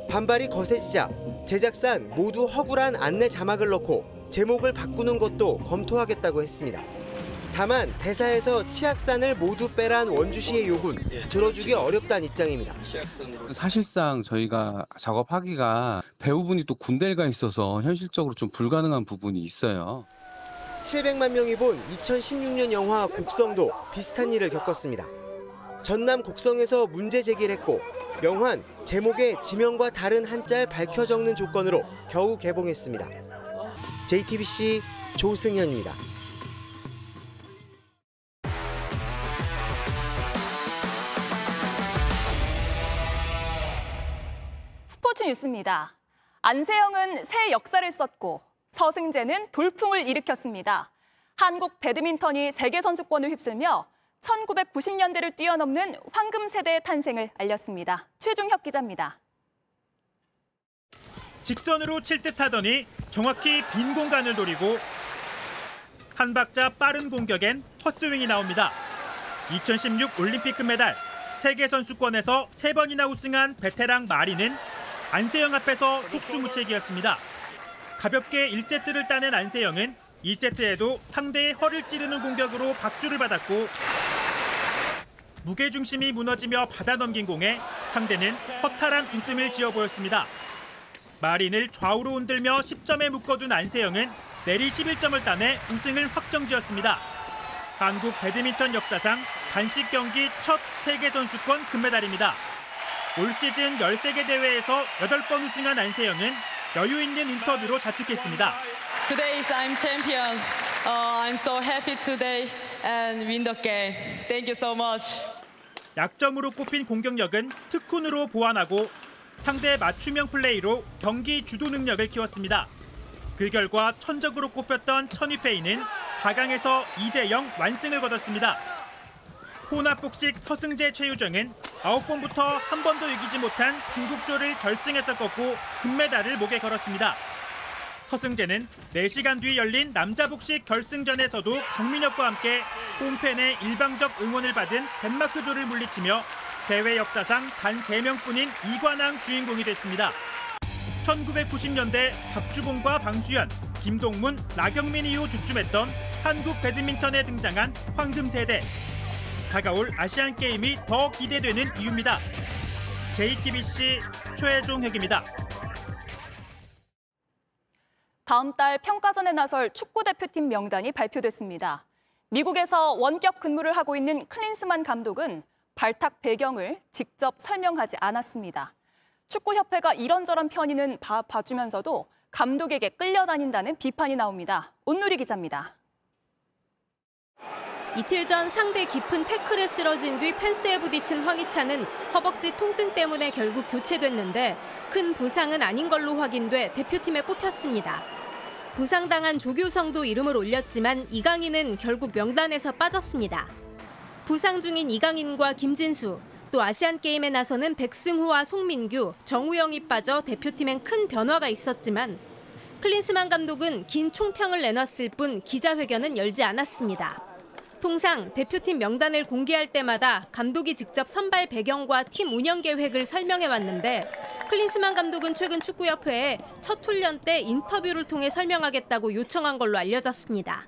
반발이 거세지자 제작산 모두 허구란 안내 자막을 넣고 제목을 바꾸는 것도 검토하겠다고 했습니다. 다만 대사에서 치악산을 모두 빼란 원주시의 요구는 들어주기 어렵다는 입장입니다. 사실상 저희가 작업하기가 배우분이 또 군대에 가 있어서 현실적으로 좀 불가능한 부분이 있어요. 700만 명이 본 2016년 영화 곡성도 비슷한 일을 겪었습니다. 전남 곡성에서 문제 제기를 했고 영화는 제목에 지명과 다른 한자를 밝혀 적는 조건으로 겨우 개봉했습니다. JTBC 조승현입니다. 스포츠 뉴스입니다. 안세영은 새 역사를 썼고 서승재는 돌풍을 일으켰습니다. 한국 배드민턴이 세계 선수권을 휩쓸며 1990년대를 뛰어넘는 황금 세대의 탄생을 알렸습니다. 최중혁 기자입니다. 직선으로 칠 듯 하더니 정확히 빈 공간을 노리고 한 박자 빠른 공격엔 헛스윙이 나옵니다. 2016 올림픽 금메달, 세계 선수권에서 세 번이나 우승한 베테랑 마리는 안세영 앞에서 속수무책이었습니다. 가볍게 1세트를 따낸 안세영은 2세트에도 상대의 허를 찌르는 공격으로 박수를 받았고 무게 중심이 무너지며 받아넘긴 공에 상대는 허탈한 웃음을 지어 보였습니다. 마린을 좌우로 흔들며 10점에 묶어둔 안세영은 내리 11점을 따내 우승을 확정지었습니다. 한국 배드민턴 역사상 단식 경기 첫 세계 선수권 금메달입니다. 올 시즌 13개 대회에서 8번 우승한 안세영은 여유 있는 인터뷰로 자축했습니다. Today is I'm champion. Uh, I'm so happy today and win the game. Thank you so much. 약점으로 꼽힌 공격력은 특훈으로 보완하고 상대 맞춤형 플레이로 경기 주도 능력을 키웠습니다. 그 결과 천적으로 꼽혔던 천위페이는 4강에서 2대0 완승을 거뒀습니다. 혼합복식 서승재 최유정은 9번부터 한 번도 이기지 못한 중국조를 결승에서 꺾고 금메달을 목에 걸었습니다. 서승재는 4시간 뒤 열린 남자 복식 결승전에서도 강민혁과 함께 홈팬의 일방적 응원을 받은 덴마크조를 물리치며 대회 역사상 단 3명뿐인 이관왕 주인공이 됐습니다. 1990년대 박주공과 방수현, 김동문, 나경민 이후 주춤했던 한국 배드민턴에 등장한 황금 세대. 다가올 아시안 게임이 더 기대되는 이유입니다. JTBC 최종혁입니다. 다음 달 평가전에 나설 축구 대표팀 명단이 발표됐습니다. 미국에서 원격 근무를 하고 있는 클린스만 감독은 발탁 배경을 직접 설명하지 않았습니다. 축구협회가 이런저런 편의는 봐, 봐주면서도 감독에게 끌려다닌다는 비판이 나옵니다. 온누리 기자입니다. 이틀 전 상대 깊은 태클에 쓰러진 뒤 펜스에 부딪힌 황희찬은 허벅지 통증 때문에 결국 교체됐는데 큰 부상은 아닌 걸로 확인돼 대표팀에 뽑혔습니다. 부상당한 조규성도 이름을 올렸지만 이강인은 결국 명단에서 빠졌습니다. 부상 중인 이강인과 김진수, 또 아시안게임에 나서는 백승호와 송민규, 정우영이 빠져 대표팀엔 큰 변화가 있었지만 클린스만 감독은 긴 총평을 내놨을 뿐 기자회견은 열지 않았습니다. 통상 대표팀 명단을 공개할 때마다 감독이 직접 선발 배경과 팀 운영 계획을 설명해 왔는데 클린스만 감독은 최근 축구협회에 첫 훈련 때 인터뷰를 통해 설명하겠다고 요청한 걸로 알려졌습니다.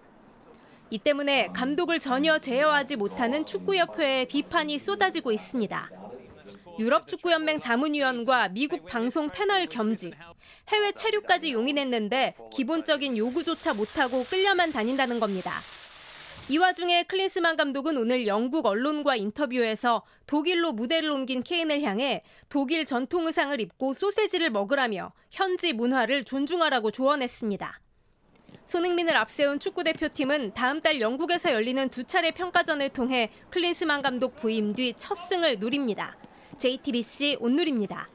이 때문에 감독을 전혀 제어하지 못하는 축구협회에 비판이 쏟아지고 있습니다. 유럽 축구연맹 자문위원과 미국 방송 패널 겸직, 해외 체류까지 용인했는데 기본적인 요구조차 못하고 끌려만 다닌다는 겁니다. 이 와중에 클린스만 감독은 오늘 영국 언론과 인터뷰에서 독일로 무대를 옮긴 케인을 향해 독일 전통 의상을 입고 소세지를 먹으라며 현지 문화를 존중하라고 조언했습니다. 손흥민을 앞세운 축구대표팀은 다음 달 영국에서 열리는 두 차례 평가전을 통해 클린스만 감독 부임 뒤 첫 승을 누립니다. JTBC 온누리입니다.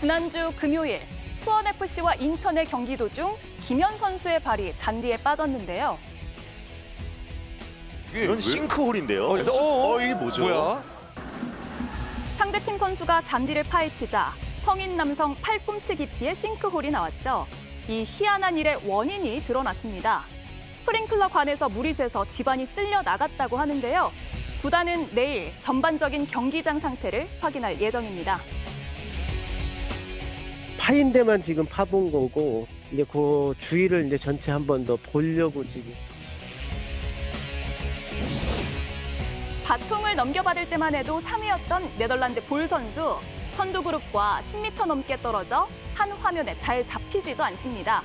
지난주 금요일 수원FC와 인천의 경기 도중 김현 선수의 발이 잔디에 빠졌는데요. 이건 싱크홀인데요. 어, 어, 어, 이게 뭐죠? 뭐야? 상대팀 선수가 잔디를 파헤치자 성인 남성 팔꿈치 깊이의 싱크홀이 나왔죠. 이 희한한 일의 원인이 드러났습니다. 스프링클러 관에서 물이 새서 집안이 쓸려 나갔다고 하는데요. 구단은 내일 전반적인 경기장 상태를 확인할 예정입니다. 파인 데만 지금 파본 거고 이제 그 주위를 이제 전체 한 번 더 보려고 지금. 바통을 넘겨받을 때만 해도 3위였던 네덜란드 볼 선수 선두 그룹과 10m 넘게 떨어져 한 화면에 잘 잡히지도 않습니다.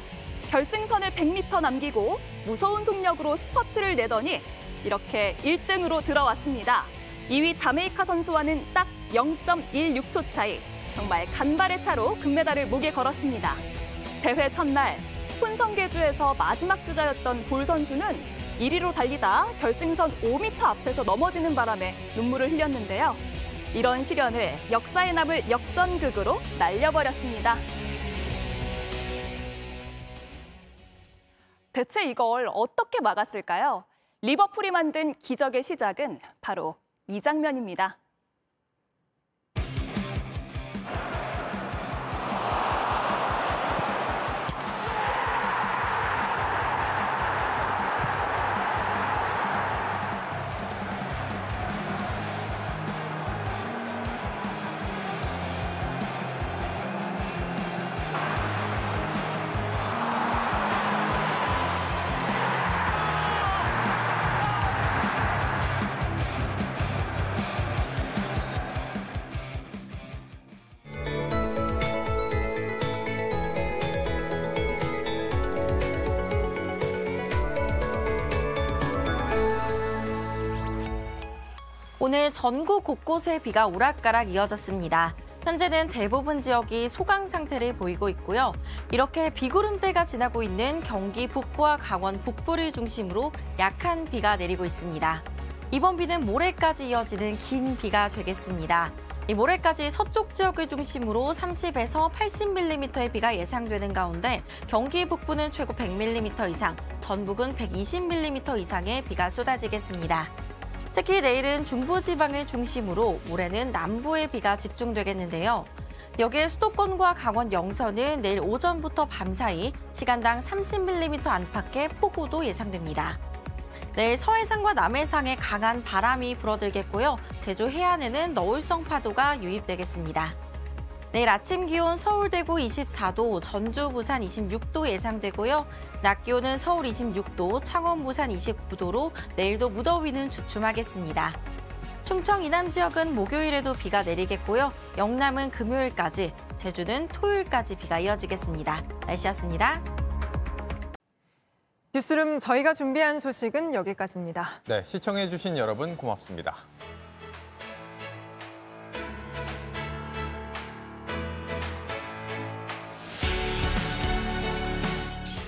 결승선을 100m 남기고 무서운 속력으로 스퍼트를 내더니 이렇게 1등으로 들어왔습니다. 2위 자메이카 선수와는 딱 0.16초 차이. 정말 간발의 차로 금메달을 목에 걸었습니다. 대회 첫날 혼성계주에서 마지막 주자였던 볼 선수는 1위로 달리다 결승선 5m 앞에서 넘어지는 바람에 눈물을 흘렸는데요. 이런 시련을 역사에 남을 역전극으로 날려버렸습니다. 대체 이걸 어떻게 막았을까요? 리버풀이 만든 기적의 시작은 바로 이 장면입니다. 오늘 전국 곳곳에 비가 오락가락 이어졌습니다. 현재는 대부분 지역이 소강 상태를 보이고 있고요. 이렇게 비구름대가 지나고 있는 경기 북부와 강원 북부를 중심으로 약한 비가 내리고 있습니다. 이번 비는 모레까지 이어지는 긴 비가 되겠습니다. 이 모레까지 서쪽 지역을 중심으로 30에서 80mm의 비가 예상되는 가운데 경기 북부는 최고 100mm 이상, 전북은 120mm 이상의 비가 쏟아지겠습니다. 특히 내일은 중부지방을 중심으로 모레는 남부에 비가 집중되겠는데요. 여기에 수도권과 강원 영서는 내일 오전부터 밤사이 시간당 30mm 안팎의 폭우도 예상됩니다. 내일 서해상과 남해상에 강한 바람이 불어들겠고요. 제주 해안에는 너울성 파도가 유입되겠습니다. 내일 아침 기온 서울 대구 24도, 전주 부산 26도 예상되고요. 낮 기온은 서울 26도, 창원 부산 29도로 내일도 무더위는 주춤하겠습니다. 충청 이남 지역은 목요일에도 비가 내리겠고요. 영남은 금요일까지, 제주는 토요일까지 비가 이어지겠습니다. 날씨였습니다. 뉴스룸 저희가 준비한 소식은 여기까지입니다. 네, 시청해주신 여러분 고맙습니다.